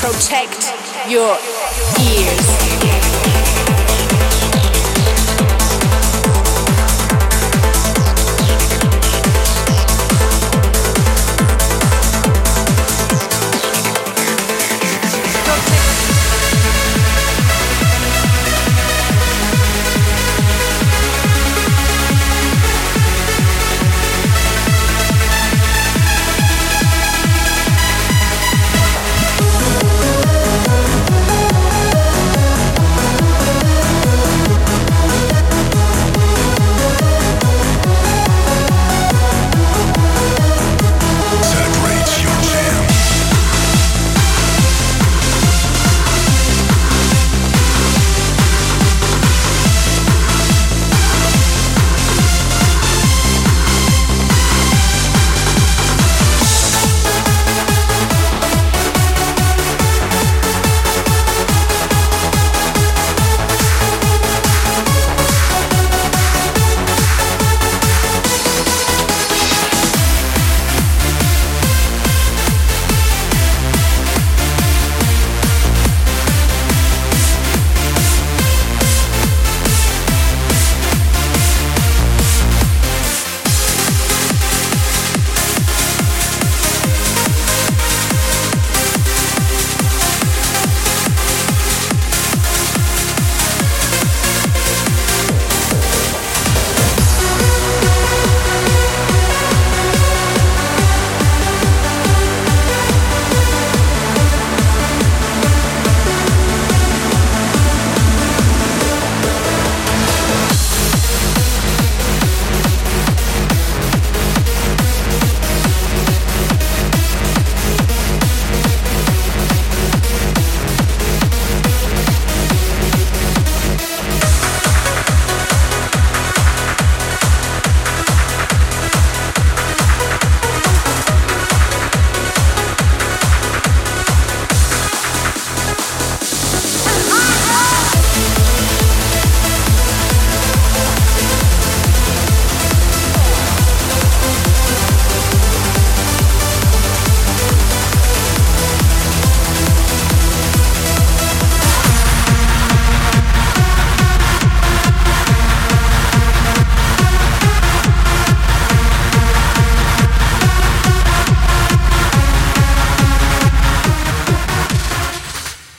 protect your ears.